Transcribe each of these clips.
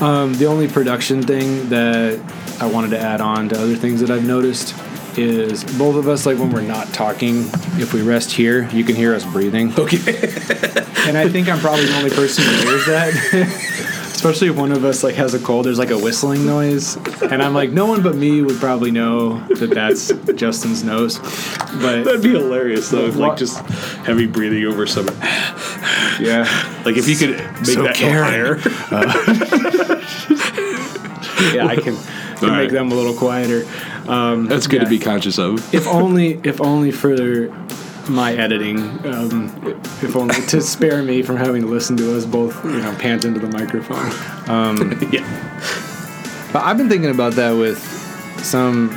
Um, the only production thing that I wanted to add on to other things that I've noticed is both of us, like when we're not talking, if we rest here, you can hear us breathing. Okay. and I think I'm probably the only person who hears that. Especially if one of us like has a cold, there's like a whistling noise, and I'm like, no one but me would probably know that that's Justin's nose. But That'd be hilarious though, if, like just heavy breathing over some. yeah, Like if you could make So that Karen. higher. yeah, I can, can right. make them a little quieter. Um, That's good to be conscious of. if only if only for my editing um, if only to spare me from having to listen to us both you know pant into the microphone Um, yeah. but i've been thinking about that with some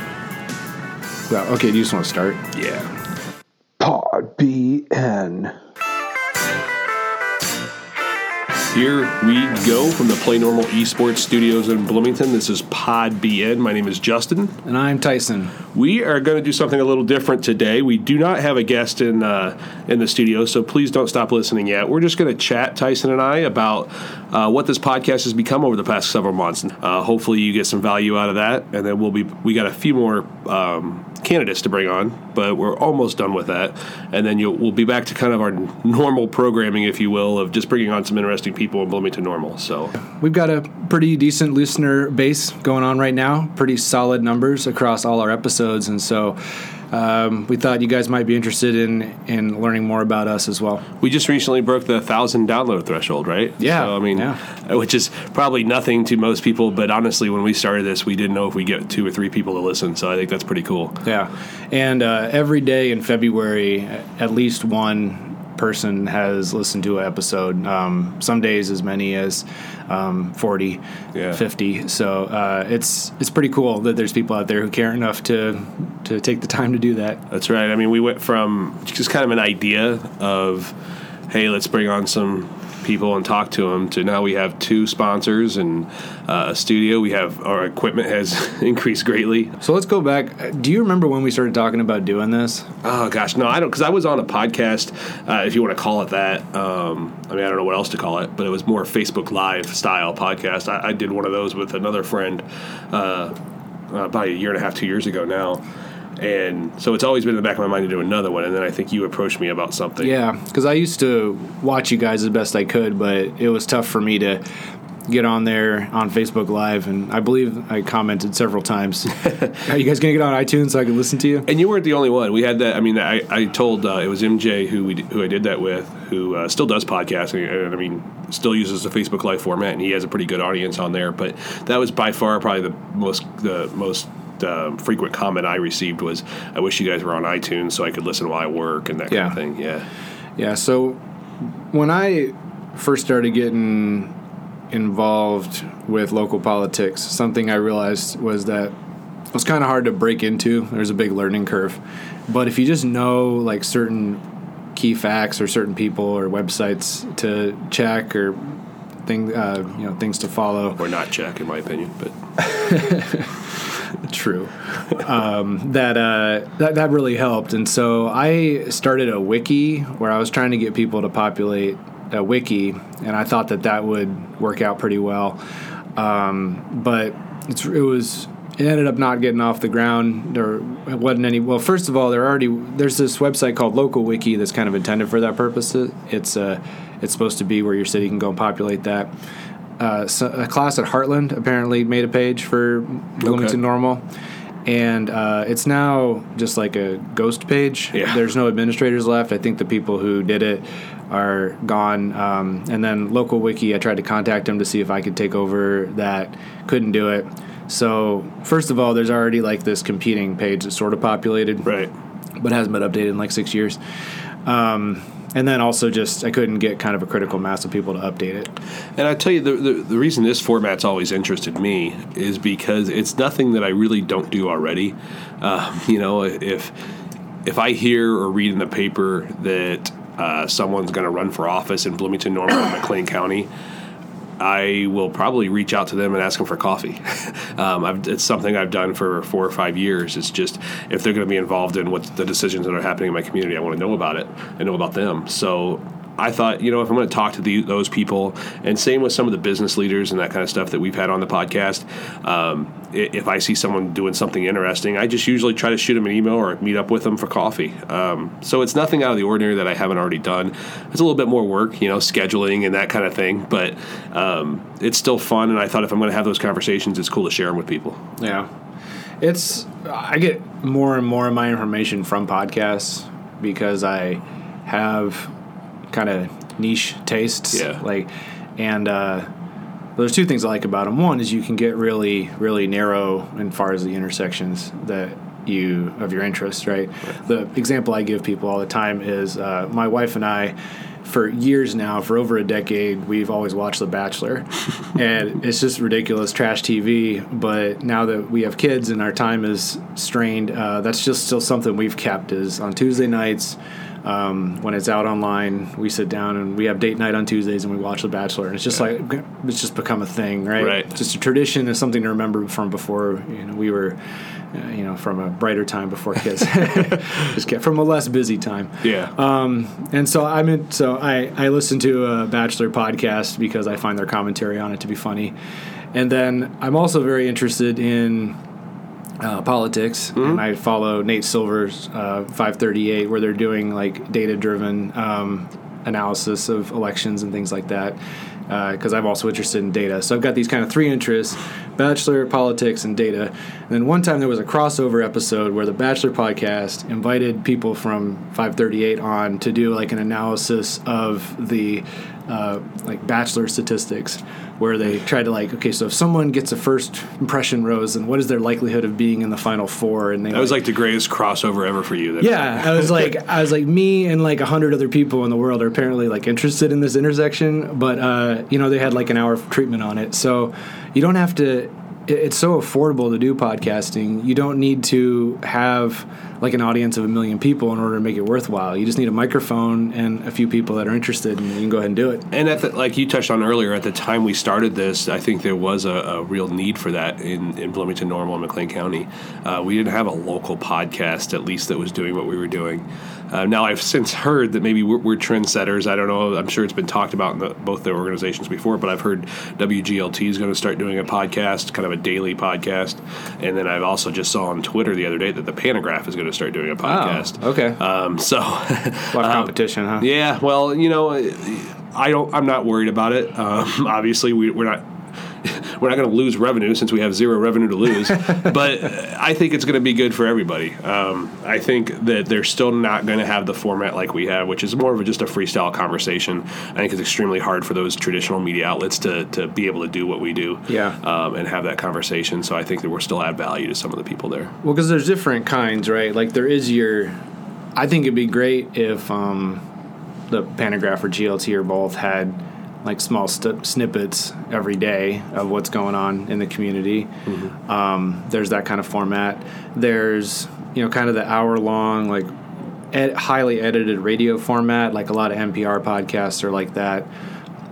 well okay do you just want to start Yeah. Pod BN. Here we go from the Play Normal Esports Studios in Bloomington. This is Pod BN. My name is Justin. and i'm tyson We are going to do something a little different today. We do not have a guest in uh, in the studio, so please don't stop listening yet. We're just going to chat, Tyson and I, about uh, what this podcast has become over the past several months. Uh, hopefully, you get some value out of that, and then we'll be we got a few more um, candidates to bring on, but we're almost done with that, and then we'll be back to kind of our normal programming, if you will, of just bringing on some interesting people in Bloomington Normal. So we've got a pretty decent listener base going on right now pretty solid numbers across all our episodes and so um, we thought you guys might be interested in in learning more about us as well We just recently broke the thousand download threshold, right? Yeah, So, I mean, yeah. which is probably nothing to most people, but honestly, when we started this, we didn't know if we get two or three people to listen. So I think that's pretty cool. Yeah, and uh, every day in February, at least one person has listened to an episode. Um, some days as many as um, 40, Yeah. 50. So uh, it's it's pretty cool that there's people out there who care enough to to take the time to do that. That's right. I mean, we went from just kind of an idea of, hey, let's bring on some people and talk to them to now we have two sponsors and uh, a studio. We have our equipment has increased greatly. So let's go back. Do you remember when we started talking about doing this? Oh gosh, no, I don't because I was on a podcast, uh, if you want to call it that. Um, I mean, I don't know what else to call it, but it was more Facebook Live style podcast. I, I did one of those with another friend uh, uh, about a year and a half, two years ago now, and so it's always been in the back of my mind to do another one. And then I think you approached me about something. Yeah, because I used to watch you guys as best I could, but it was tough for me to get on there on Facebook Live, and I believe I commented several times. Are you guys gonna get on iTunes so I can listen to you? And you weren't the only one. We had that. I mean, I, I told uh, it was MJ who we who I did that with, who uh, still does podcasting, and I mean, still uses the Facebook Live format, and he has a pretty good audience on there. But that was by far probably the most the most um, frequent comment I received was, "I wish you guys were on iTunes so I could listen while I work and that kind of thing." Yeah, Yeah. So when I first started getting involved with local politics, something I realized was that it was kind of hard to break into. There's a big learning curve, but if you just know like certain key facts or certain people or websites to check or thing, uh, you know, things to follow. or not check, in my opinion. But True. um, that uh, that that really helped, and so I started a wiki where I was trying to get people to populate a wiki, and I thought that that would work out pretty well. Um, but it was it ended up not getting off the ground. There wasn't any. Well, first of all, there already there's this website called Local Wiki that's kind of intended for that purpose. It's uh, it's supposed to be where your city can go and populate that. Uh, so a class at Heartland apparently made a page for Bloomington Okay. Normal, and uh, it's now just like a ghost page. Yeah. There's no administrators left. I think the people who did it are gone. Um, and then local wiki, I tried to contact them to see if I could take over that. Couldn't do it. So first of all, there's already like this competing page that's sort of populated, right, but hasn't been updated in like six years. Um, and then also just I couldn't get kind of a critical mass of people to update it. And I tell you, the, the, the reason this format's always interested me is because it's nothing that I really don't do already. Uh, you know, if if I hear or read in the paper that uh, someone's going to run for office in Bloomington, Normal, or McLean County, I will probably reach out to them and ask them for coffee. um, it's something I've done for four or five years. It's just if they're going to be involved in what the decisions that are happening in my community, I want to know about it and know about them. So I thought, you know, if I'm going to talk to the, those people, and same with some of the business leaders and that kind of stuff that we've had on the podcast, um, if I see someone doing something interesting, I just usually try to shoot them an email or meet up with them for coffee. Um, so it's nothing out of the ordinary that I haven't already done. It's a little bit more work, you know, scheduling and that kind of thing, but um, it's still fun. And I thought if I'm going to have those conversations, it's cool to share them with people. Yeah. It's, I get more and more of my information from podcasts because I have kind of niche tastes. Yeah. Like, and uh, there's two things I like about them. One is you can get really, really narrow as far as the intersections that you of your interests. Right. The example I give people all the time is uh, my wife and I. For years now, for over a decade, we've always watched The Bachelor, and it's just ridiculous trash TV. But now that we have kids and our time is strained, uh, that's just still something we've kept. Is on Tuesday nights, um, when it's out online, we sit down and we have date night on Tuesdays and we watch The Bachelor. And it's just like it's just become a thing, right? Right. Just a tradition and something to remember from before you know we were, uh, you know, from a brighter time before kids, just get from a less busy time. Yeah. Um, and so I mean, so I I listen to a Bachelor podcast because I find their commentary on it to be funny, and then I'm also very interested in uh, politics, and I follow Nate Silver's uh, 538, where they're doing like data driven um, analysis of elections and things like that. Because I'm also interested in data, so I've got these kind of three interests: Bachelor, politics, and data. And then one time there was a crossover episode where the Bachelor podcast invited people from 538 on to do like an analysis of the uh, like Bachelor statistics, where they try to like, okay, so if someone gets a first impression rose, then what is their likelihood of being in the final four? And they that was like the greatest crossover ever for you. Then. yeah, I was like, I was like, me and like a hundred other people in the world are apparently like interested in this intersection, but uh, you know, they had like an hour of treatment on it, so you don't have to. It's so affordable to do podcasting. You don't need to have like an audience of a million people in order to make it worthwhile. You just need a microphone and a few people that are interested, and you can go ahead and do it. And at the, like you touched on earlier, at the time we started this, I think there was a, a real need for that in, in Bloomington Normal and McLean County. Uh, we didn't have a local podcast, at least, that was doing what we were doing. Uh, now, I've since heard that maybe we're, we're trendsetters. I don't know. I'm sure it's been talked about in the, both the organizations before, but I've heard WGLT is going to start doing a podcast, kind of a daily podcast. And then I've also just saw on Twitter the other day that the Pantagraph is going to start doing a podcast. okay. Um, so A lot of competition, huh? yeah, well, you know, I don't. I'm not worried about it. Um, obviously, we, we're not. We're not going to lose revenue since we have zero revenue to lose, but I think it's going to be good for everybody. Um, I think that they're still not going to have the format like we have, which is more of a, just a freestyle conversation. I think it's extremely hard for those traditional media outlets to, to be able to do what we do, Yeah. um, and have that conversation. So I think that we're still add value to some of the people there. Well, because there's different kinds, right? Like there is your. I think it'd be great if um, the Pantagraph or GLT or both had like small st- snippets every day of what's going on in the community. Um, there's that kind of format. There's you know kind of the hour long like ed- highly edited radio format. Like a lot of NPR podcasts are like that.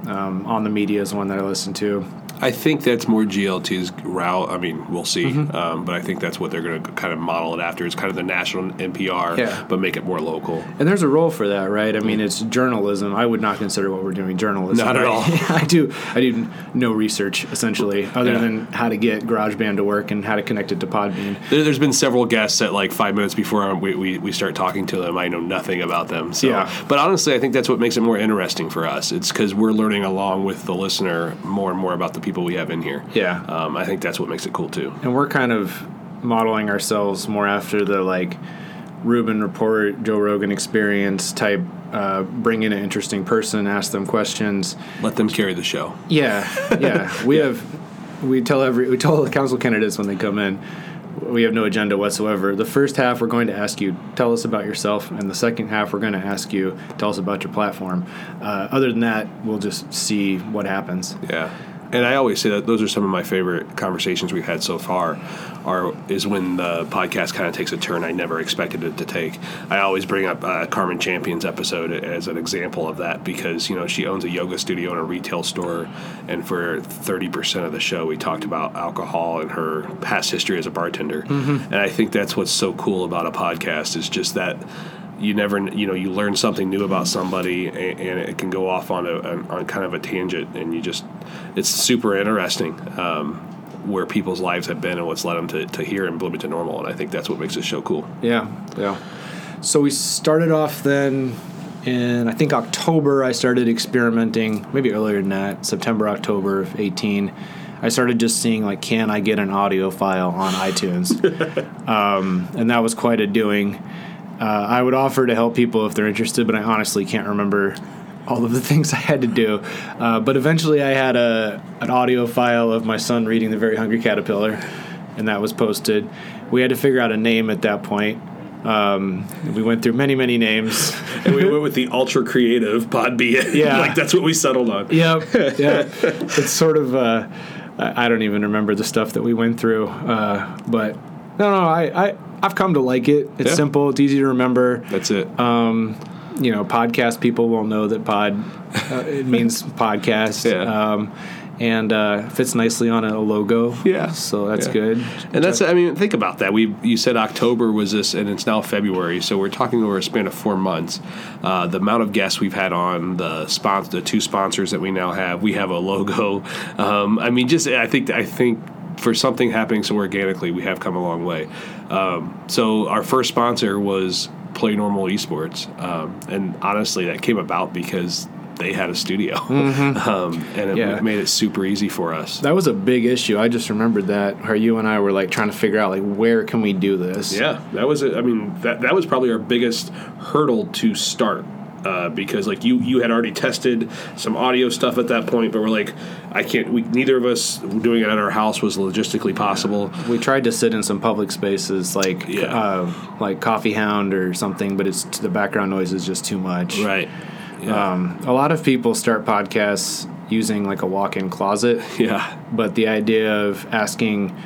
Um, on the media is one that I listen to. I think that's more GLT's route. I mean, we'll see, Mm-hmm. um, but I think that's what they're going to kind of model it after. It's kind of the national NPR, Yeah. but make it more local. And there's a role for that, right? I mean, it's journalism. I would not consider what we're doing journalism. Not at all. I do. I do no research essentially, other Yeah. than how to get GarageBand to work and how to connect it to Podbean. There, there's been several guests that like five minutes before we, we, we start talking to them, I know nothing about them. So, Yeah. but honestly, I think that's what makes it more interesting for us. It's because we're learning along with the listener more and more about the people we have in here. Yeah. um, I think that's what makes it cool too. And we're kind of modeling ourselves more after the like Rubin Report, Joe Rogan experience type. Uh, bring in an interesting person, ask them questions. Let them carry the show. Yeah, yeah. We have we tell every we tell the council candidates when they come in, we have no agenda whatsoever. The first half we're going to ask you tell us about yourself, and the second half we're going to ask you tell us about your platform. Uh, other than that, we'll just see what happens. Yeah. And I always say that those are some of my favorite conversations we've had so far. Are is when the podcast kind of takes a turn I never expected it to take. I always bring up uh, Carmen Champion's episode as an example of that because you know she owns a yoga studio and a retail store, and for thirty percent of the show we talked about alcohol and her past history as a bartender, and I think that's what's so cool about a podcast is just that you never you know you learn something new about somebody and, and it can go off on a on, on kind of a tangent and you just it's super interesting um, where people's lives have been and what's led them to, to here in Bloomington Normal and I think that's what makes this show cool Yeah, yeah. So we started off then in I think October. I started experimenting, maybe earlier than that, September, October of eighteen. I started just seeing like, can I get an audio file on iTunes? um, and that was quite a doing. Uh, I would offer to help people if they're interested, but I honestly can't remember all of the things I had to do. Uh, but eventually, I had a an audio file of my son reading The Very Hungry Caterpillar, and that was posted. We had to figure out a name at that point. Um, we went through many, many names. and we went with the ultra creative pod B Yeah. like that's what we settled on yep, yeah. It's sort of uh, I I don't even remember the stuff that we went through, uh, but no, no, I, I I've come to like it. It's Yeah. simple. It's easy to remember. that's it Um, you know, podcast people will know that pod uh, it means podcast. Yeah. Um, and uh, fits nicely on a logo. Yeah. So that's Yeah. good. And that's, I mean, think about that. We, you said October was this, and it's now February. So we're talking over a span of four months. Uh, the amount of guests we've had on, the sponsor, the two sponsors that we now have, we have a logo. Um, I mean, just I think I think for something happening so organically, we have come a long way. Um, so our first sponsor was Play Normal Esports, um, and honestly, that came about because. They had a studio, um, and it Yeah. made it super easy for us. That was a big issue. I just remembered that where you and I were like trying to figure out like where can we do this? Yeah, that was. it. I mean, that that was probably our biggest hurdle to start. Uh, because like you, you had already tested some audio stuff at that point, but we're like, I can't. We neither of us doing it at our house was logistically possible. We tried to sit in some public spaces like Yeah. uh, like Coffee Hound or something, but it's the background noise is just too much. Right. Yeah. Um, a lot of people start podcasts using like a walk-in closet. yeah. but the idea of asking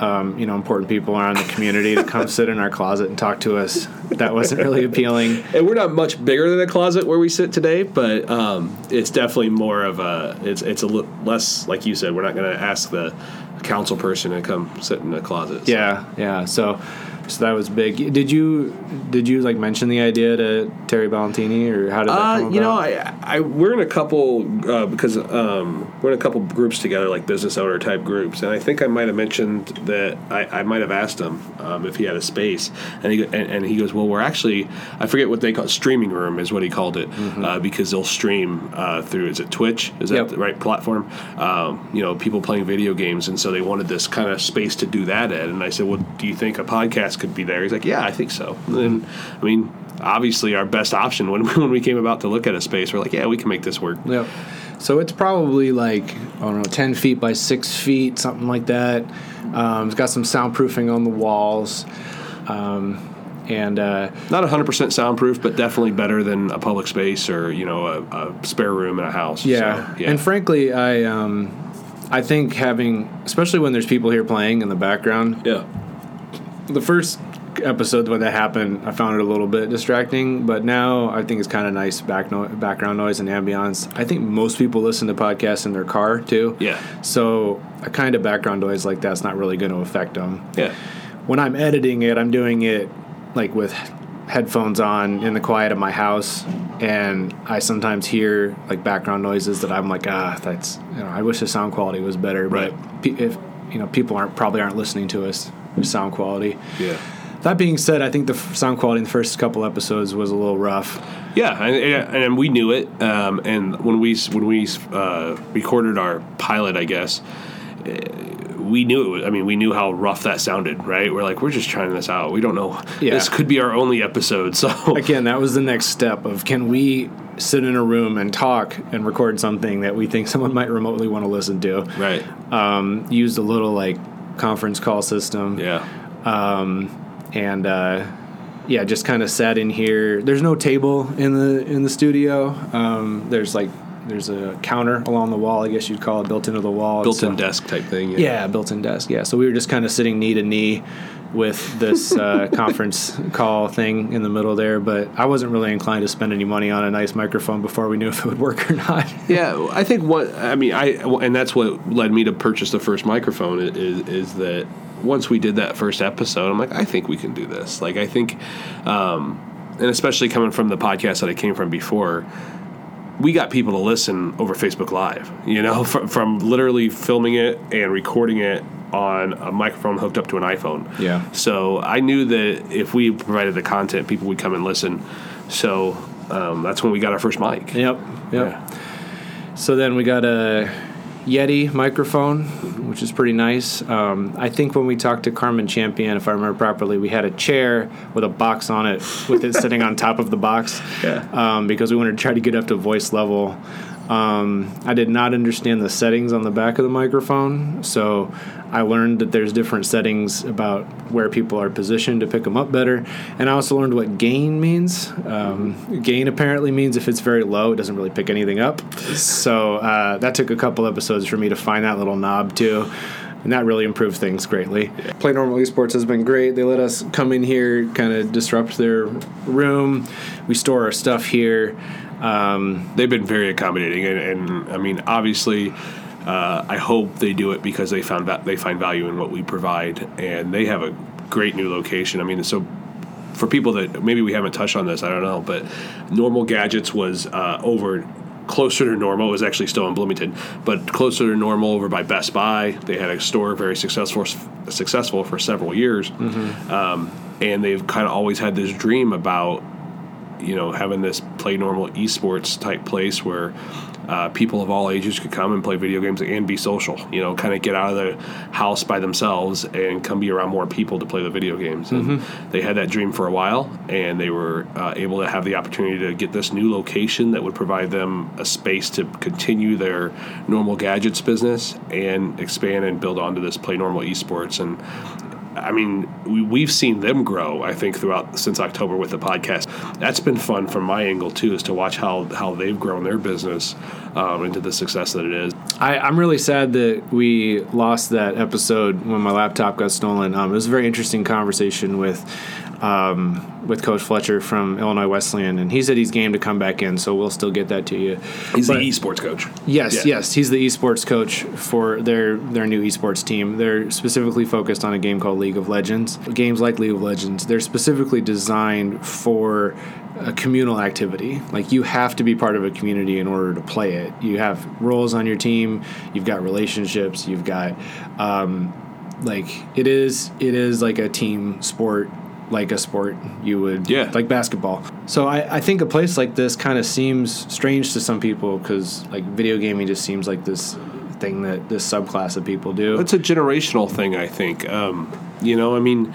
um, you know important people around the community to come sit in our closet and talk to us that wasn't really appealing And we're not much bigger than a closet where we sit today, but um, it's definitely more of a. It's it's a little less like you said. We're not going to ask the council person to come sit in a closet. So- yeah yeah so so that was big did you did you like mention the idea to terry valentini or how did that Uh, come you know. I, I we're in a couple uh, because um, we're in a couple groups together, like business owner type groups, and I think I might have mentioned that I, I might have asked him um, if he had a space, and he and, and he goes, well, we're actually I forget what they call it, streaming room is what he called it uh, because they'll stream uh, through is it Twitch is that Yep. the right platform? Um, you know, people playing video games, and so they wanted this kind of space to do that at, and I said, well, do you think a podcast could be there? He's like, yeah, I think so. And I mean. Obviously, our best option when when we came about to look at a space, we're like, yeah, we can make this work. Yep. So it's probably like I don't know, ten feet by six feet, something like that. Um, it's got some soundproofing on the walls, um, and uh, Not 100% soundproof, but definitely better than a public space or you know a, a spare room in a house. Yeah. So, yeah. And frankly, I um, I think having, especially when there's people here playing in the background, yeah, the first episode when that happened, I found it a little bit distracting. But now I think it's kind of nice back no- background noise and ambiance. I think most people listen to podcasts in their car too. Yeah. So a kind of background noise like that's not really going to affect them. yeah, When I'm editing it, I'm doing it like with headphones on in the quiet of my house and I sometimes hear like background noises that I'm like ah that's you know I wish the sound quality was better Right. but pe- if you know people aren't probably aren't listening to us sound quality yeah, that being said I think the sound quality in the first couple episodes was a little rough yeah, and, and and we knew it. Um, and when we when we uh, recorded our pilot, I guess. uh, We knew it. Was, I mean, we knew how rough that sounded, right? We're like, we're just trying this out. We don't know. Yeah. This could be our only episode. So again that was the next step of can we sit in a room and talk and record something that we think someone might remotely want to listen to right, um, used a little like conference call system yeah, and uh, yeah, just kind of sat in here. There's no table in the in the studio. Um, there's like there's a counter along the wall. I guess you'd call it built into the wall. Built-in so- desk type thing. Yeah, built-in desk. Yeah, so we were just kind of sitting knee to knee with this uh, conference call thing in the middle there. But I wasn't really inclined to spend any money on a nice microphone before we knew if it would work or not. Yeah, I think what I mean, I and that's what led me to purchase the first microphone is is that once we did that first episode, I'm like, I think we can do this. Like, I think, um, and especially coming from the podcast that I came from before, we got people to listen over Facebook Live. You know, from, from literally filming it and recording it on a microphone hooked up to an iPhone. Yeah. So I knew that if we provided the content, people would come and listen. So um, that's when we got our first mic. Yep. Yep. So then we got a Yeti microphone, which is pretty nice. Um, I think when we talked to Carmen Champion, if I remember properly, we had a chair with a box on it, with it sitting on top of the box, Yeah. um, because we wanted to try to get up to voice level. Um, I did not understand the settings on the back of the microphone, so I learned that there's different settings about where people are positioned to pick them up better. And I also learned what gain means. Um, gain apparently means if it's very low, it doesn't really pick anything up. So uh, that took a couple episodes for me to find that little knob too. And that really improved things greatly. Play Normal Esports has been great. They let us come in here, kind of disrupt their room. We store our stuff here. Um, they've been very accommodating, and, and I mean, obviously, uh, I hope they do it because they found va- they find value in what we provide, and they have a great new location. I mean, so for people that maybe we haven't touched on this, I don't know, but Normal Gadgets was uh, over closer to normal. It was actually still in Bloomington, but closer to normal over by Best Buy. They had a store very successful successful for several years, um, and they've kind of always had this dream about you know, having this play normal esports type place where uh, people of all ages could come and play video games and be social. You know, kind of get out of the house by themselves and come be around more people to play the video games. And they had that dream for a while, and they were uh, able to have the opportunity to get this new location that would provide them a space to continue their normal gadgets business and expand and build onto this play normal esports. And I mean, we, we've seen them grow. I think throughout since October with the podcast. That's been fun from my angle too, is to watch how how they've grown their business um, into the success that it is. I, I'm really sad that we lost that episode when my laptop got stolen. Um, it was a very interesting conversation with um, with Coach Fletcher from Illinois Wesleyan, and he said he's game to come back in, so we'll still get that to you. He's But- the esports coach. Yes, Yeah. yes, he's the esports coach for their their new esports team. They're specifically focused on a game called League of Legends. Games like League of Legends, they're specifically designed for a communal activity. Like you have to be part of a community in order to play it. You have roles on your team, you've got relationships, you've got um, like it is it is like a team sport like a sport you would Yeah. like basketball so I, I think a place like this kind of seems strange to some people because like video gaming just seems like this thing that this subclass of people do It's a generational thing, I think. Um, you know, I mean,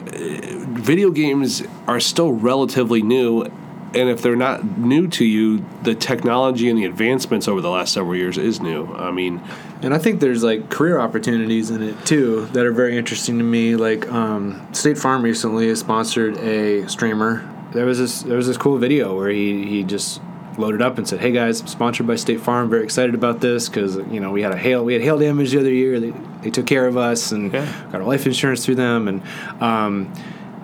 video games are still relatively new, and if they're not new to you, the technology and the advancements over the last several years is new. I mean, And I think there's like career opportunities in it too that are very interesting to me. Like um, State Farm recently sponsored a streamer. There was this there was this cool video where he he just loaded up and said, "Hey guys, I'm sponsored by State Farm. Very excited about this because you know we had a hail we had hail damage the other year. They they took care of us and Yeah. got our life insurance through them. And um,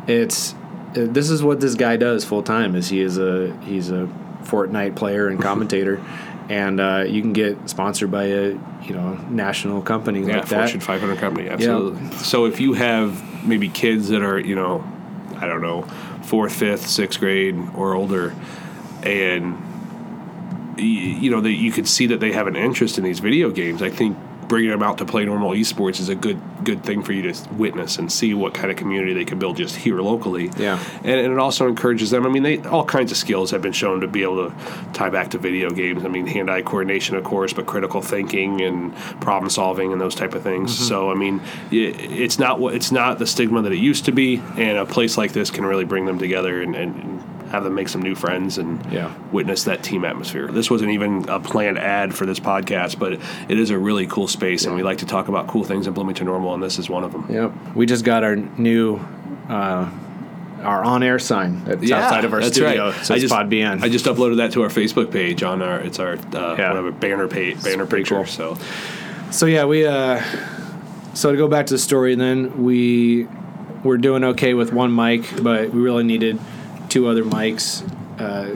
it's uh, this is what this guy does full time. Is he is a he's a Fortnite player and commentator." And uh, you can get sponsored by a you know national company yeah, like that. Fortune 500 company, absolutely. So if you have maybe kids that are, you know, I don't know, fourth, fifth, sixth grade or older, and you know that you could see that they have an interest in these video games, I think bringing them out to play normal esports is a good good thing for you to witness and see what kind of community they can build just here locally. Yeah. and, and it also encourages them. I mean, they all kinds of skills have been shown to be able to tie back to video games. I mean, hand-eye coordination, of course, but critical thinking and problem solving and those type of things. Mm-hmm. So, I mean, i it's not what it's not the stigma that it used to be, and a place like this can really bring them together and. and have them make some new friends and Yeah. witness that team atmosphere. This wasn't even a planned ad for this podcast, but it is a really cool space, and we like to talk about cool things in Bloomington Normal, and this is one of them. Yep. We just got our new uh, our on-air sign that's outside of our studio. Right. Says I just, Pod BN. I just uploaded that to our Facebook page on our it's our uh, Yeah. whatever banner page banner picture. cool. So So yeah, we uh so to go back to the story then we were doing okay with one mic, but we really needed two other mics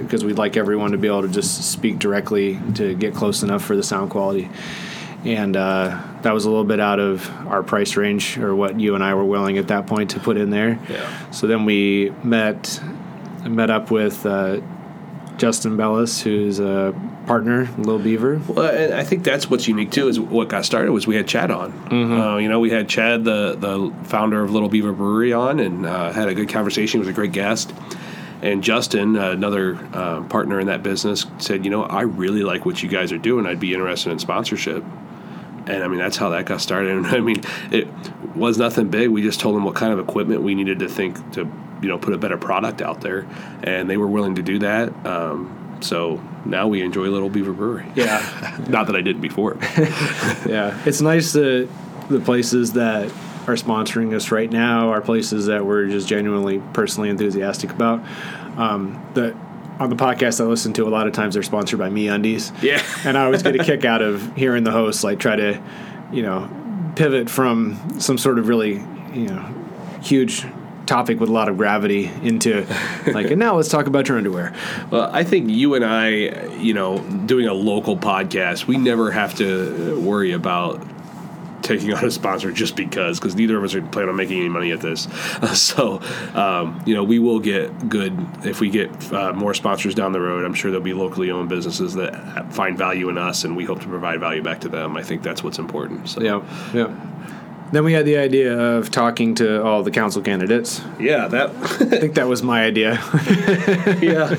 because we'd like everyone to be able to just speak directly to get close enough for the sound quality. And uh, that was a little bit out of our price range or what you and I were willing at that point to put in there. Yeah. So then we met met up with uh, Justin Bellis, who's a partner, Lil Beaver. Well, and I think that's what's unique too. Is what got started was we had Chad on. Uh, you know, we had Chad, the the founder of Little Beaver Brewery, on, and uh, had a good conversation. He was a great guest. And Justin, uh, another uh, partner in that business, said, "You know, I really like what you guys are doing. I'd be interested in sponsorship." And I mean, that's how that got started. And I mean, it was nothing big. We just told them what kind of equipment we needed to think to, you know, put a better product out there, and they were willing to do that. Um, so now we enjoy Little Beaver Brewery. Yeah. Not that I didn't before. Yeah, it's nice that the places that are sponsoring us right now are places that we're just genuinely personally enthusiastic about. Um, the on the podcast I listen to, a lot of times they're sponsored by Me Undies. Yeah. and I always get a kick out of hearing the host like try to, you know, pivot from some sort of really, you know, huge topic with a lot of gravity into like, and now let's talk about your underwear. Well, I think you and I, you know, doing a local podcast, we never have to worry about taking on a sponsor just because, because neither of us are planning on making any money at this. so, um, you know, we will get good if we get uh, more sponsors down the road. I'm sure there'll be locally owned businesses that find value in us, and we hope to provide value back to them. I think that's what's important. So, Yeah, yeah. Then we had the idea of talking to all the council candidates. yeah, that. I think that was my idea. yeah,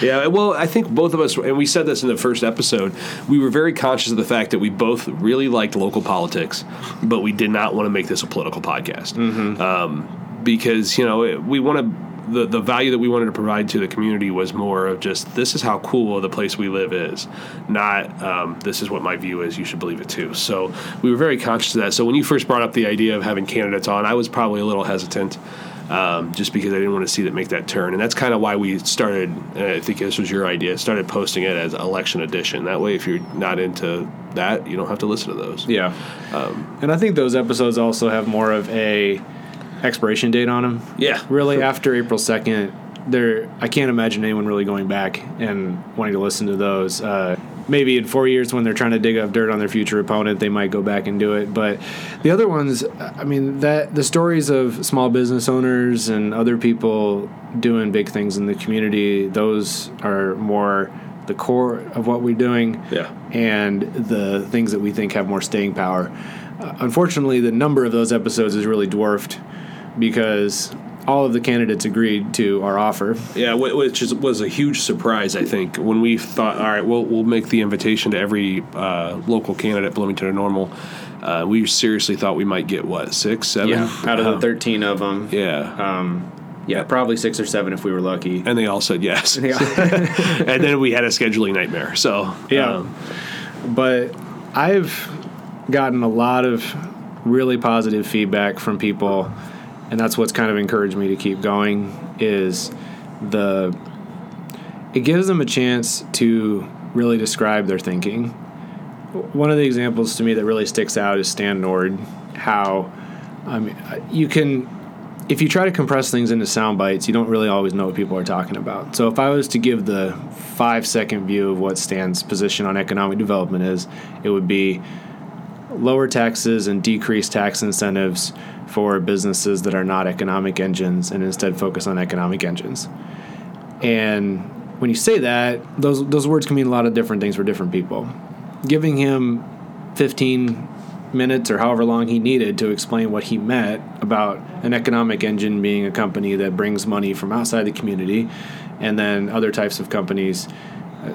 yeah. Well, I think both of us, and we said this in the first episode, we were very conscious of the fact that we both really liked local politics, but we did not want to make this a political podcast um, because you know we want to. The, the value that we wanted to provide to the community was more of just this is how cool the place we live is, not um, this is what my view is. You should believe it too. So we were very conscious of that. So when you first brought up the idea of having candidates on, I was probably a little hesitant um, just because I didn't want to see that make that turn. And that's kind of why we started. And I think this was your idea. Started posting it as election edition. That way, if you're not into that, you don't have to listen to those. yeah. and I think those episodes also have more of a expiration date on them. Yeah. Really, after April 2nd, there I can't imagine anyone really going back and wanting to listen to those. Uh, maybe in four years when they're trying to dig up dirt on their future opponent, they might go back and do it. But the other ones, I mean, that the stories of small business owners and other people doing big things in the community, those are more the core of what we're doing Yeah. and the things that we think have more staying power. Uh, unfortunately, the number of those episodes is really dwarfed because all of the candidates agreed to our offer. Yeah, which is, was a huge surprise. I think when we thought, all right, we'll we'll make the invitation to every uh, local candidate, Bloomington or Normal. Uh, we seriously thought we might get what six, seven? out of Uh, the 13 of them. Yeah. Yeah, probably six or seven if we were lucky. and they all said yes. and then we had a scheduling nightmare. So Yeah. um, but I've gotten a lot of really positive feedback from people, and that's what's kind of encouraged me to keep going. Is the it gives them a chance to really describe their thinking. One of the examples to me that really sticks out is Stan Nord. How I mean, you can if you try to compress things into sound bites, you don't really always know what people are talking about. So if I was to give the five second view of what Stan's position on economic development is, it would be lower taxes and decreased tax incentives for businesses that are not economic engines and instead focus on economic engines. And when you say that, those those words can mean a lot of different things for different people. Giving him 15 minutes or however long he needed to explain what he meant about an economic engine being a company that brings money from outside the community and then other types of companies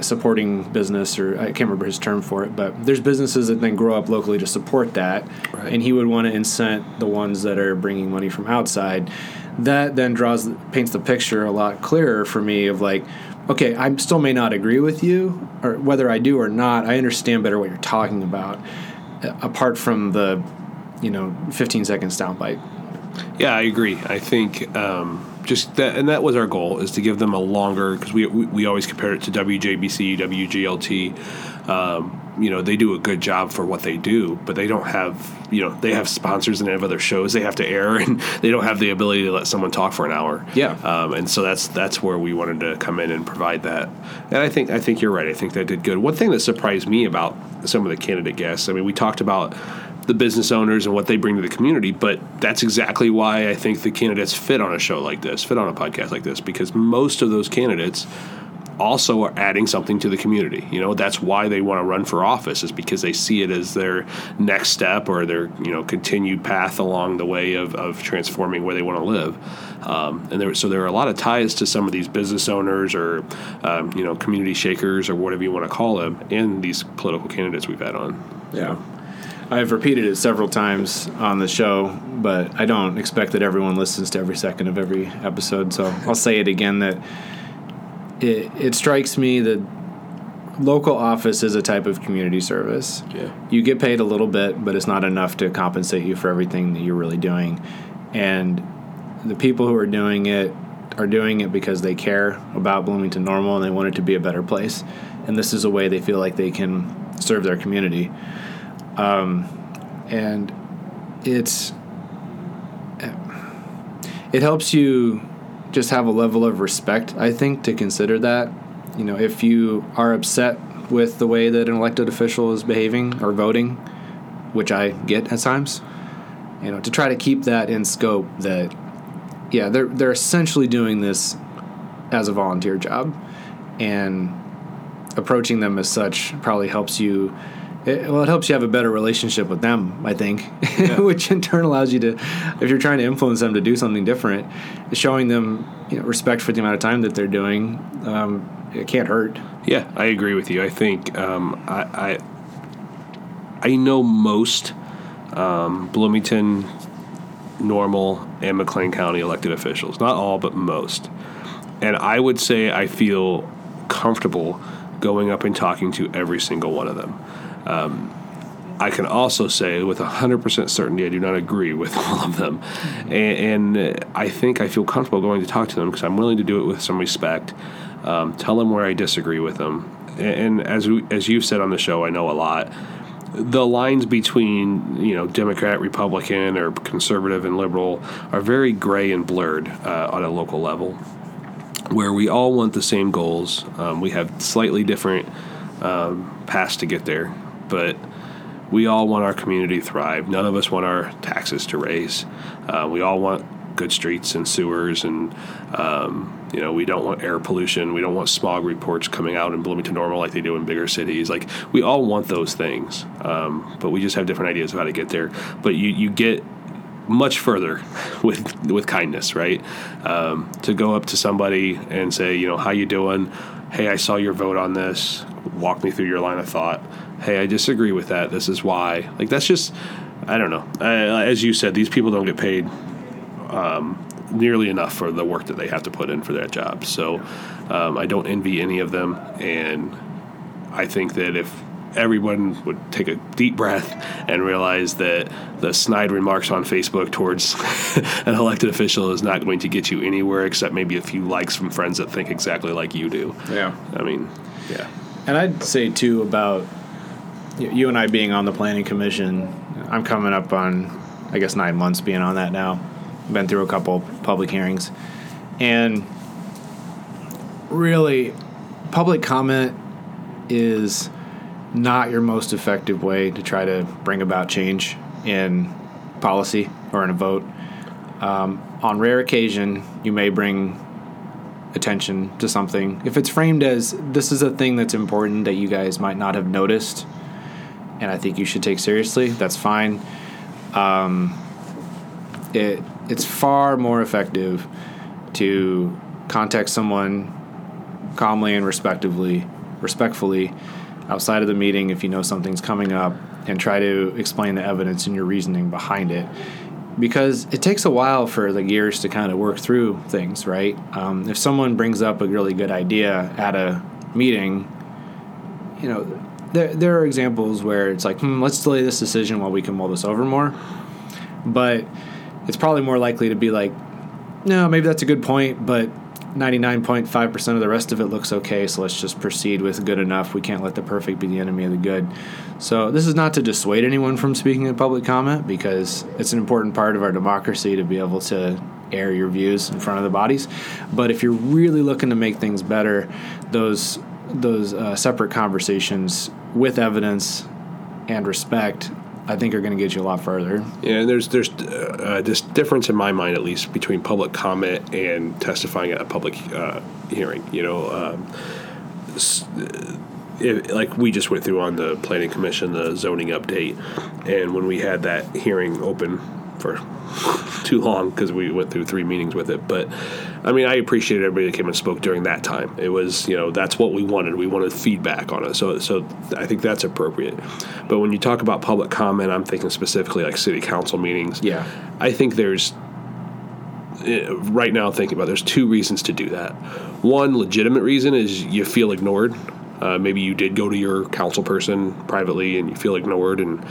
supporting business or I can't remember his term for it but there's businesses that then grow up locally to support that Right. and he would want to incent the ones that are bringing money from outside that then draws paints the picture a lot clearer for me of like okay i still may not agree with you or whether i do or not i understand better what you're talking about uh, apart from the you know 15 second soundbite Yeah, I agree. I think um, just that, and that was our goal is to give them a longer because we, we we always compare it to WJBC, WGLT. Um, you know, they do a good job for what they do, but they don't have you know they have sponsors and they have other shows they have to air, and they don't have the ability to let someone talk for an hour. Yeah. Um, and so that's that's where we wanted to come in and provide that. And I think I think you're right. I think that did good. One thing that surprised me about some of the candidate guests, I mean, we talked about the business owners and what they bring to the community, but that's exactly why I think the candidates fit on a show like this, fit on a podcast like this, because most of those candidates also are adding something to the community. You know, that's why they want to run for office is because they see it as their next step or their you know continued path along the way of, of transforming where they want to live. Um, and there, so there are a lot of ties to some of these business owners or um, you know community shakers or whatever you want to call them, and these political candidates we've had on. Yeah. I've repeated it several times on the show, but I don't expect that everyone listens to every second of every episode. So I'll say it again that it, it strikes me that local office is a type of community service. Yeah. You get paid a little bit, but it's not enough to compensate you for everything that you're really doing. And the people who are doing it are doing it because they care about Bloomington Normal and they want it to be a better place. And this is a way they feel like they can serve their community. Um, and it's it helps you just have a level of respect, I think, to consider that. You know, if you are upset with the way that an elected official is behaving or voting, which I get at times, you know, to try to keep that in scope that yeah, they're they're essentially doing this as a volunteer job and approaching them as such probably helps you it, well, it helps you have a better relationship with them, I think, yeah. which in turn allows you to, if you're trying to influence them to do something different, showing them you know, respect for the amount of time that they're doing, um, it can't hurt. Yeah, I agree with you. I think um, I, I, I know most um, Bloomington, Normal, and McLean County elected officials. Not all, but most. And I would say I feel comfortable going up and talking to every single one of them. Um, I can also say with 100% certainty I do not agree with all of them. And, and I think I feel comfortable going to talk to them because I'm willing to do it with some respect, um, tell them where I disagree with them. And, and as, we, as you've said on the show, I know a lot. The lines between you know Democrat, Republican, or conservative and liberal are very gray and blurred uh, on a local level, where we all want the same goals. Um, we have slightly different um, paths to get there but we all want our community to thrive. None of us want our taxes to raise. Uh, we all want good streets and sewers, and um, you know we don't want air pollution. We don't want smog reports coming out in Bloomington Normal like they do in bigger cities. Like we all want those things, um, but we just have different ideas of how to get there. But you you get much further with with kindness, right? Um, to go up to somebody and say, you know, how you doing? Hey, I saw your vote on this. Walk me through your line of thought hey, I disagree with that. This is why. Like that's just, I don't know. I, as you said, these people don't get paid um, nearly enough for the work that they have to put in for that job. So um, I don't envy any of them, and I think that if everyone would take a deep breath and realize that the snide remarks on Facebook towards an elected official is not going to get you anywhere except maybe a few likes from friends that think exactly like you do. Yeah. I mean, yeah. And I'd say too about you and I being on the planning commission, I'm coming up on, I guess, nine months being on that now. Been through a couple public hearings, and really, public comment is not your most effective way to try to bring about change in policy or in a vote. Um, on rare occasion, you may bring attention to something. If it's framed as this is a thing that's important that you guys might not have noticed and I think you should take seriously. That's fine. Um, it it's far more effective to contact someone calmly and respectively, respectfully, outside of the meeting if you know something's coming up, and try to explain the evidence and your reasoning behind it. Because it takes a while for the gears to kind of work through things, right? Um, if someone brings up a really good idea at a meeting, you know, there, there are examples where it's like, hmm, let's delay this decision while we can mull this over more. But it's probably more likely to be like, no, maybe that's a good point, but 99.5% of the rest of it looks okay, so let's just proceed with good enough. We can't let the perfect be the enemy of the good. So, this is not to dissuade anyone from speaking in public comment because it's an important part of our democracy to be able to air your views in front of the bodies. But if you're really looking to make things better, those those uh, separate conversations with evidence and respect I think are going to get you a lot further. Yeah, and there's there's uh, this difference in my mind, at least, between public comment and testifying at a public uh, hearing. You know, um, it, like we just went through on the planning commission, the zoning update, and when we had that hearing open for too long because we went through three meetings with it. But I mean, I appreciated everybody that came and spoke during that time. It was, you know, that's what we wanted. We wanted feedback on it. So, so I think that's appropriate. But when you talk about public comment, I'm thinking specifically like city council meetings. Yeah. I think there's eh, right now thinking about there's two reasons to do that. One legitimate reason is you feel ignored. Uh, maybe you did go to your council person privately and you feel ignored and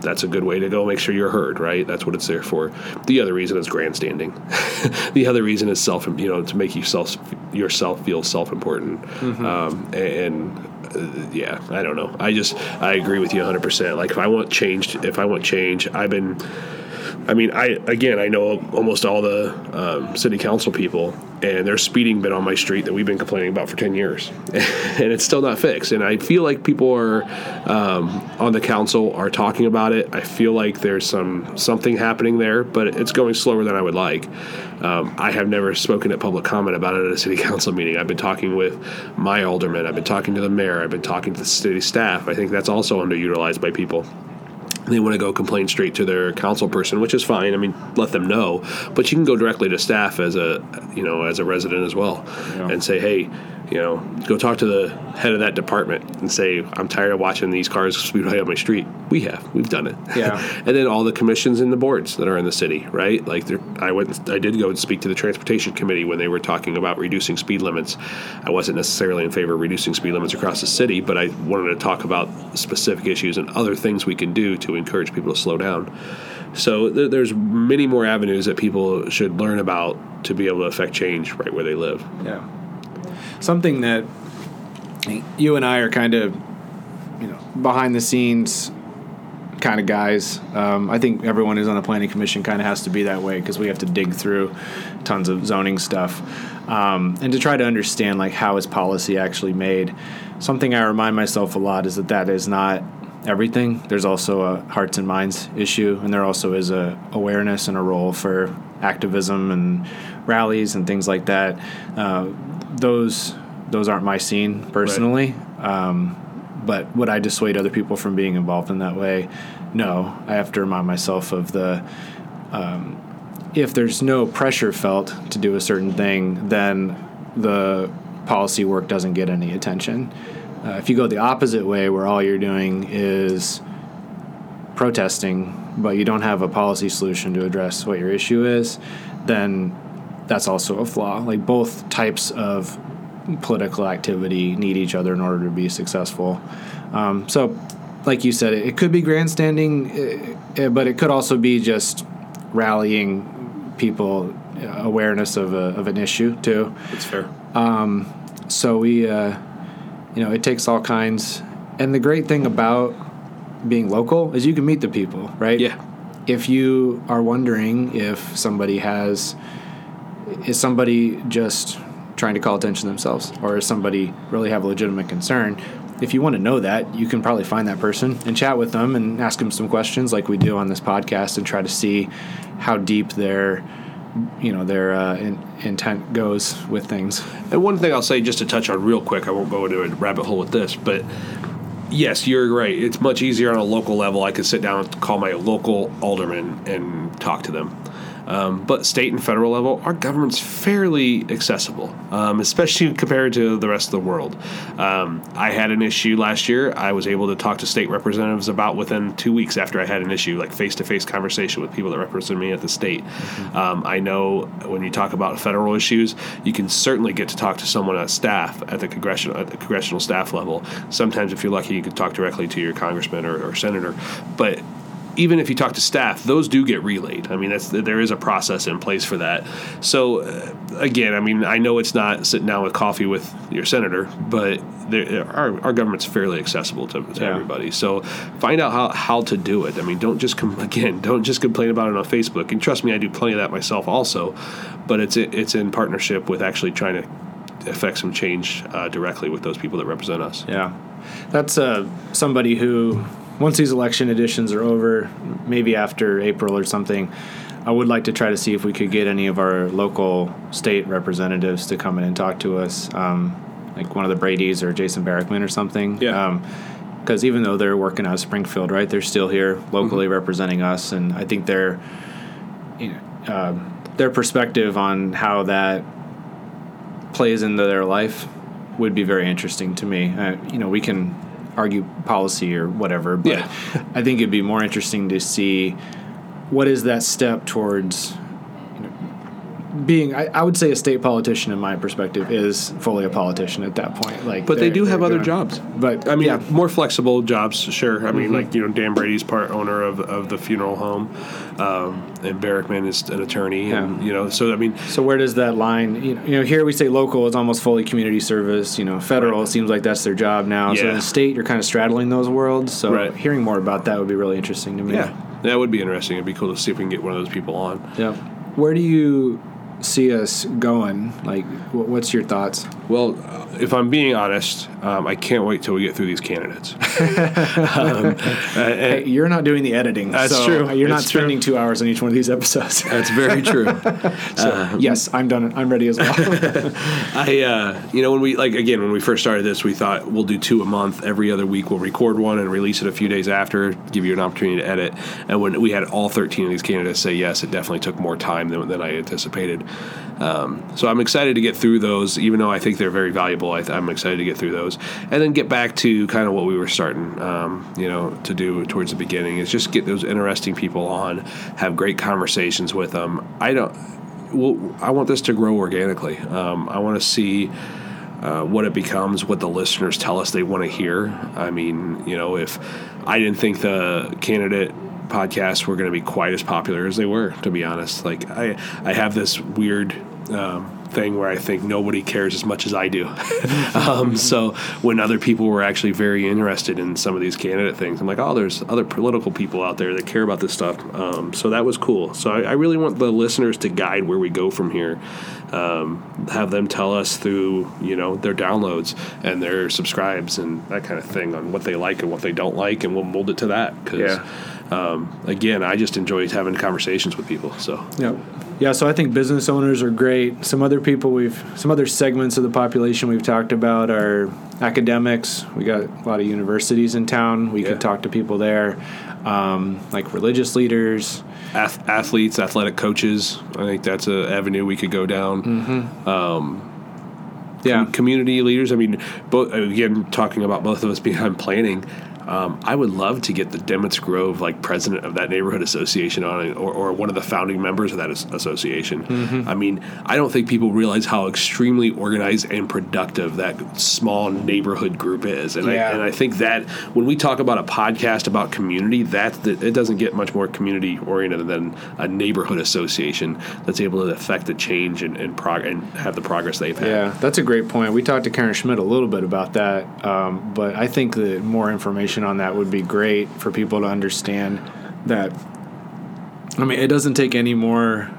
that's a good way to go make sure you're heard, right? That's what it's there for. The other reason is grandstanding. the other reason is self, you know, to make yourself yourself feel self important. Mm-hmm. Um, and uh, yeah, I don't know. I just I agree with you 100. percent Like if I want change, if I want change, I've been I mean, I again, I know almost all the um, city council people, and there's speeding been on my street that we've been complaining about for ten years, and it's still not fixed. And I feel like people are um, on the council are talking about it. I feel like there's some something happening there, but it's going slower than I would like. Um, I have never spoken at public comment about it at a city council meeting. I've been talking with my alderman. I've been talking to the mayor. I've been talking to the city staff. I think that's also underutilized by people they want to go complain straight to their council person, which is fine. I mean, let them know, but you can go directly to staff as a you know as a resident as well, yeah. and say, hey, you know, go talk to the head of that department and say, I'm tired of watching these cars speed right on my street. We have, we've done it. Yeah. and then all the commissions and the boards that are in the city, right? Like, I went, I did go and speak to the transportation committee when they were talking about reducing speed limits. I wasn't necessarily in favor of reducing speed limits across the city, but I wanted to talk about specific issues and other things we can do to encourage people to slow down. So th- there's many more avenues that people should learn about to be able to affect change right where they live. Yeah something that you and I are kind of, you know, behind the scenes kind of guys. Um, I think everyone who's on the planning commission kind of has to be that way because we have to dig through tons of zoning stuff um, and to try to understand like how is policy actually made. Something I remind myself a lot is that that is not everything. There's also a hearts and minds issue, and there also is a awareness and a role for activism and rallies and things like that. Uh, those those aren't my scene personally. Right. Um, but would I dissuade other people from being involved in that way? No. I have to remind myself of the um, if there's no pressure felt to do a certain thing, then the policy work doesn't get any attention. Uh, if you go the opposite way, where all you're doing is protesting, but you don't have a policy solution to address what your issue is, then that's also a flaw. Like both types of political activity need each other in order to be successful. Um, so, like you said, it, could be grandstanding, uh, but it could also be just rallying people uh, awareness of, a, of an issue too. That's fair. Um, so we, uh, you know, it takes all kinds. And the great thing about being local is you can meet the people, right? Yeah. If you are wondering if somebody has is somebody just trying to call attention to themselves or is somebody really have a legitimate concern if you want to know that you can probably find that person and chat with them and ask them some questions like we do on this podcast and try to see how deep their you know their uh, in, intent goes with things. And one thing i'll say just to touch on real quick i won't go into a rabbit hole with this but yes you're right. It's much easier on a local level. I could sit down and call my local alderman and talk to them um, but state and federal level, our government's fairly accessible, um, especially compared to the rest of the world. Um, I had an issue last year. I was able to talk to state representatives about within two weeks after I had an issue, like face to face conversation with people that represent me at the state. Mm-hmm. I know when you talk about federal issues, you can certainly get to talk to someone at staff at the congressional at the congressional staff level. Sometimes, if you're lucky, you can talk directly to your congressman or, or senator, but even if you talk to staff, those do get relayed. I mean, that's there is a process in place for that. So uh, again, I mean, I know it's not sitting down with coffee with your senator, but there, our, our government's fairly accessible to, to Yeah. everybody. So find out how, how to do it. I mean, don't just com- again, don't just complain about it on Facebook. And trust me, I do plenty of that myself also. But it's it's in partnership with actually trying to affect some change uh, directly with those people that represent us. Yeah, that's uh, somebody who, once these election editions are over, maybe after April or something, I would like to try to see if we could get any of our local state representatives to come in and talk to us, um, like one of the Brady's or Jason Barickman or something. Yeah. Because even though they're working out of Springfield, right, they're still here locally representing us, and I think their, you know, um their perspective on how that plays into their life would be very interesting to me. Uh, you know, we can argue policy or whatever, but Yeah. I think it'd be more interesting to see what is that step towards being. I, I would say a state politician, in my perspective, is fully a politician at that point. Like, But they do have other doing- jobs. But I mean, yeah, more flexible jobs, sure. I mean, like you know, Dan Brady's part owner of, of the funeral home, um, and Barickman is an attorney, and you know, so I mean, So where does that line? You know, you know, here we say local is almost fully community service. You know, federal Right. seems like that's their job now. So Yeah. in the state, you're kind of straddling those worlds. So Right. hearing more about that would be really interesting to me. yeah, that would be interesting. It'd be cool to see if we can get one of those people on. Yeah. Where do you see us going? Like, what's your thoughts? Well, if I'm being honest, um, I can't wait till we get through these candidates. um, Hey, you're not doing the editing. That's so true. You're not It's true. spending two hours on each one of these episodes. That's very true. so, yes, I'm done. I'm ready as well. I, uh, you know, when we like again when we first started this, we thought we'll do two a month. Every other week, we'll record one and release it a few days after, give you an opportunity to edit. And when we had all 13 of these candidates say yes, it definitely took more time than, than I anticipated. Um, so I'm excited to get through those, even though I think they're very valuable. I I'm excited to get through those, and then get back to kind of what we were starting, um, you know, to do towards the beginning is just get those interesting people on, have great conversations with them. I don't. Well, I want this to grow organically. Um, I want to see uh, what it becomes, what the listeners tell us they want to hear. I mean, you know, if I didn't think the candidate podcasts were going to be quite as popular as they were, to be honest, like I, I have this weird. Um, thing where I think nobody cares as much as I do. um, so when other people were actually very interested in some of these candidate things, I'm like, oh, there's other political people out there that care about this stuff. Um, so that was cool. So I, I really want the listeners to guide where we go from here. Um, have them tell us through you know their downloads and their subscribes and that kind of thing on what they like and what they don't like, and we'll mold it to that. Because Yeah. Um, again, I just enjoy having conversations with people. So Yeah. Yeah, so I think business owners are great. Some other people we've some other segments of the population we've talked about are academics. We got a lot of universities in town. We Yeah. could talk to people there. Um, like religious leaders. ath- athletes, athletic coaches. I think that's an avenue we could go down. Yeah. Community leaders. I mean, both again talking about both of us behind planning. Um, I would love to get the Dimmitt's Grove like president of that neighborhood association on it, or, or one of the founding members of that as- association. I mean, I don't think people realize how extremely organized and productive that small neighborhood group is, and Yeah. I and I think that when we talk about a podcast about community, that it doesn't get much more community oriented than a neighborhood association that's able to affect the change and and, prog- and have the progress they've had. Yeah, that's a great point. We talked to Karen Schmidt a little bit about that, um, but I think that more information on that would be great for people to understand that. I mean, it doesn't take any more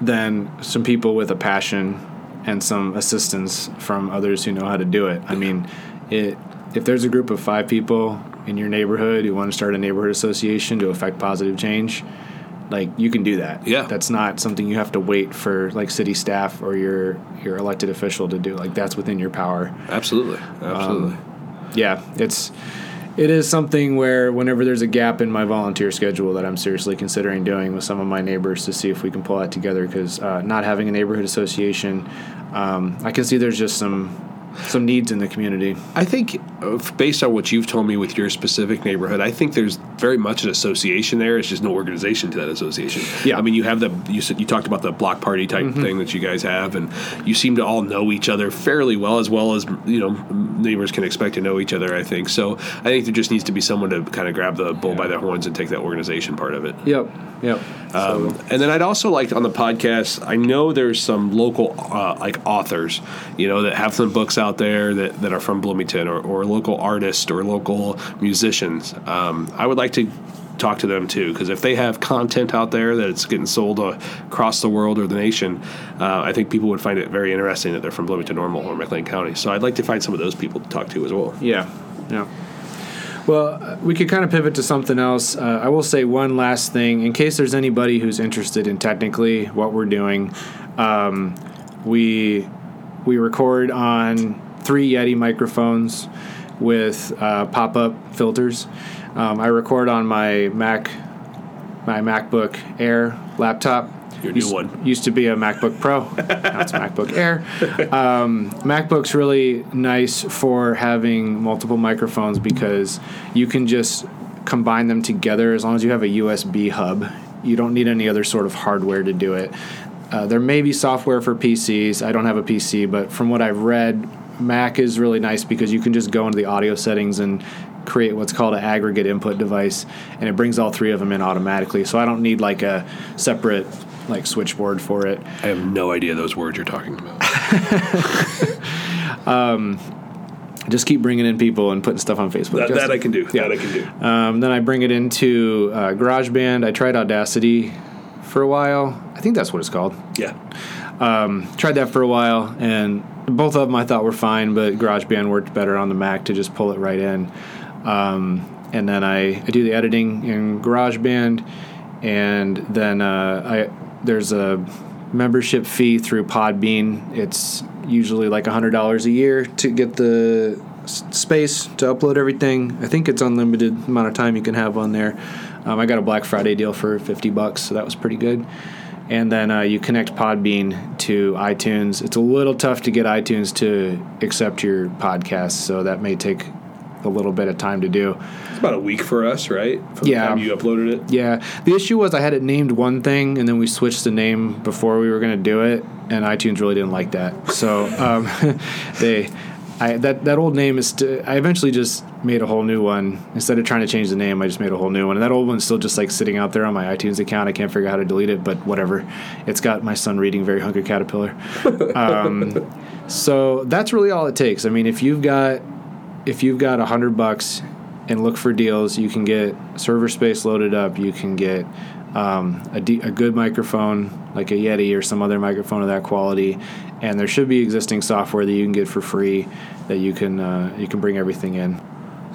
than some people with a passion and some assistance from others who know how to do it. I mean, it if there's a group of five people in your neighborhood who want to start a neighborhood association to affect positive change, like you can do that. Yeah. That's not something you have to wait for like city staff or your your elected official to do. Like that's within your power. Absolutely, absolutely. Um, yeah, it's it is something where whenever there's a gap in my volunteer schedule that I'm seriously considering doing with some of my neighbors to see if we can pull that together because uh, not having a neighborhood association, um, I can see there's just some some needs in the community. I think uh, based on what you've told me with your specific neighborhood, I think there's very much an association there. It's just no organization to that association. Yeah. I mean, you have the you said you talked about the block party type thing that you guys have, and you seem to all know each other fairly well, as well as you know neighbors can expect to know each other. I think so. I think there just needs to be someone to kind of grab the bull by the horns and take that organization part of it. Yep. Yep. Um, and then I'd also like on the podcast. I know there's some local uh, like authors, you know, that have some books out there that, that are from Bloomington or, or local artists or local musicians. Um, I would like to talk to them too because if they have content out there that's getting sold across the world or the nation, uh, I think people would find it very interesting that they're from Bloomington Normal or McLean County. So I'd like to find some of those people to talk to as well. Yeah, yeah. Well, we could kind of pivot to something else. Uh, I will say one last thing in case there's anybody who's interested in technically what we're doing. Um, we we record on three Yeti microphones with uh, pop-up filters. Um, I record on my Mac, my MacBook Air laptop. Your new used, one. used to be a MacBook Pro. now it's a MacBook Air. Um, MacBook's really nice for having multiple microphones because you can just combine them together as long as you have a USB hub. You don't need any other sort of hardware to do it. Uh, there may be software for PCs. I don't have a PC, but from what I've read, Mac is really nice because you can just go into the audio settings and create what's called an aggregate input device, and it brings all three of them in automatically. So I don't need like a separate like switchboard for it. I have no idea those words you're talking about. Just keep bringing in people and putting stuff on Facebook. that, that I can do. Yeah. That I can do. Um, then I bring it into uh, GarageBand. I tried Audacity for a while. I think that's what it's called. Yeah. Tried that for a while, and both of them I thought were fine, but GarageBand worked better on the Mac to just pull it right in. Um, and then I, I do the editing in GarageBand, and then uh, I there's a membership fee through Podbean. It's usually like hundred dollars a year to get the space to upload everything. I think it's unlimited amount of time you can have on there. Um, I got a Black Friday deal for fifty bucks, so that was pretty good. And then uh, you connect Podbean to iTunes. It's a little tough to get iTunes to accept your podcast, so that may take a little bit of time to do. It's about a week for us, right? From Yeah. the time you uploaded it. Yeah, the issue was I had it named one thing, and then we switched the name before we were going to do it, and iTunes really didn't like that. So um, they, I that that old name is. St- I eventually just made a whole new one instead of trying to change the name. I just made a whole new one, and that old one's still just like sitting out there on my iTunes account. I can't figure out how to delete it, but whatever. It's got my son reading very hungry caterpillar. um, so that's really all it takes. I mean, if you've got if you've got a hundred bucks and look for deals, you can get server space loaded up. You can get um, a, de- a good microphone like a Yeti or some other microphone of that quality, and there should be existing software that you can get for free that you can uh, you can bring everything in.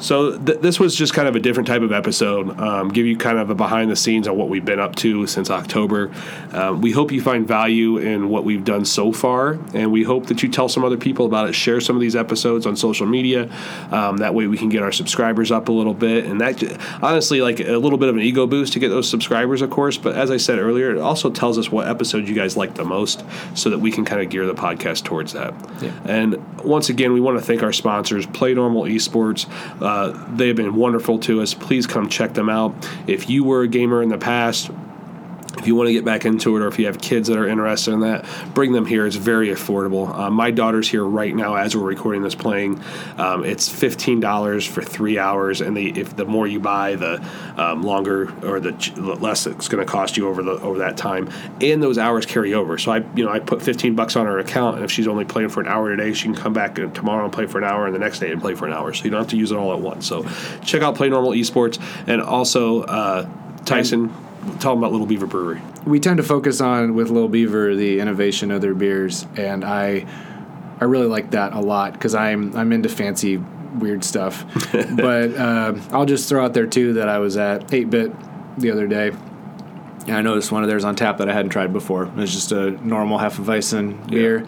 So th- this was just kind of a different type of episode. Um, give you kind of a behind the scenes on what we've been up to since October. Um, we hope you find value in what we've done so far, and we hope that you tell some other people about it. Share some of these episodes on social media. Um, that way, we can get our subscribers up a little bit, and that honestly, like a little bit of an ego boost to get those subscribers, of course. But as I said earlier, it also tells us what episode you guys like the most, so that we can kind of gear the podcast towards that. Yeah. And once again, we want to thank our sponsors, Play Normal Esports. Uh, Uh, they have been wonderful to us. Please come check them out. If you were a gamer in the past, if you want to get back into it or if you have kids that are interested in that, bring them here. It's very affordable. Uh, my daughter's here right now as we're recording this playing. Um, it's $15 for three hours, and they, if the more you buy, the um, longer or the, the less it's going to cost you over the over that time. And those hours carry over. So I, you know, I put 15 bucks on her account, and if she's only playing for an hour today, she can come back tomorrow and play for an hour, and the next day and play for an hour. So you don't have to use it all at once. So check out Play Normal Esports, and also uh, Tyson. Tell them about Little Beaver Brewery. we tend to focus on with Little Beaver the innovation of their beers, and I I really like that a lot because I'm I'm into fancy weird stuff. but uh, I'll just throw out there too that I was at Eight Bit the other day. And I noticed one of theirs on tap that I hadn't tried before. It was just a normal half Hefeweizen beer,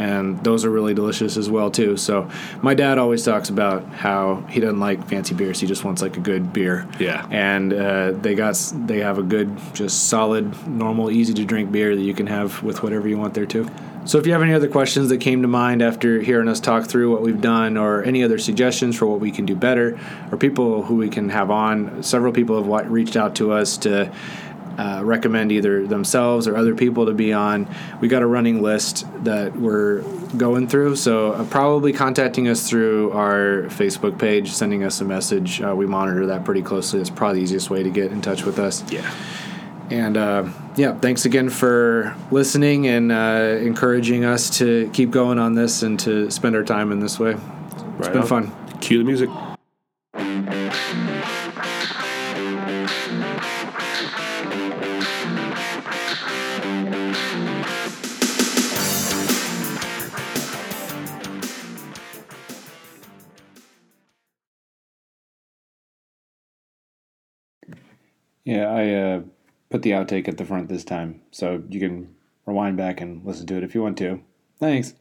and those are really delicious as well too. So my dad always talks about how he doesn't like fancy beers; he just wants like a good beer. Yeah. and uh, they got they have a good, just solid, normal, easy to drink beer that you can have with whatever you want there too. So if you have any other questions that came to mind after hearing us talk through what we've done, or any other suggestions for what we can do better, or people who we can have on, several people have reached out to us to uh, recommend either themselves or other people to be on. We got a running list that we're going through, so uh, probably contacting us through our Facebook page, sending us a message. Uh, we monitor that pretty closely. It's probably the easiest way to get in touch with us. Yeah. And uh, yeah, thanks again for listening and uh, encouraging us to keep going on this and to spend our time in this way. It's Right been on. fun. Cue the music. Yeah, I uh, put the outtake at the front this time, so you can rewind back and listen to it if you want to. Thanks.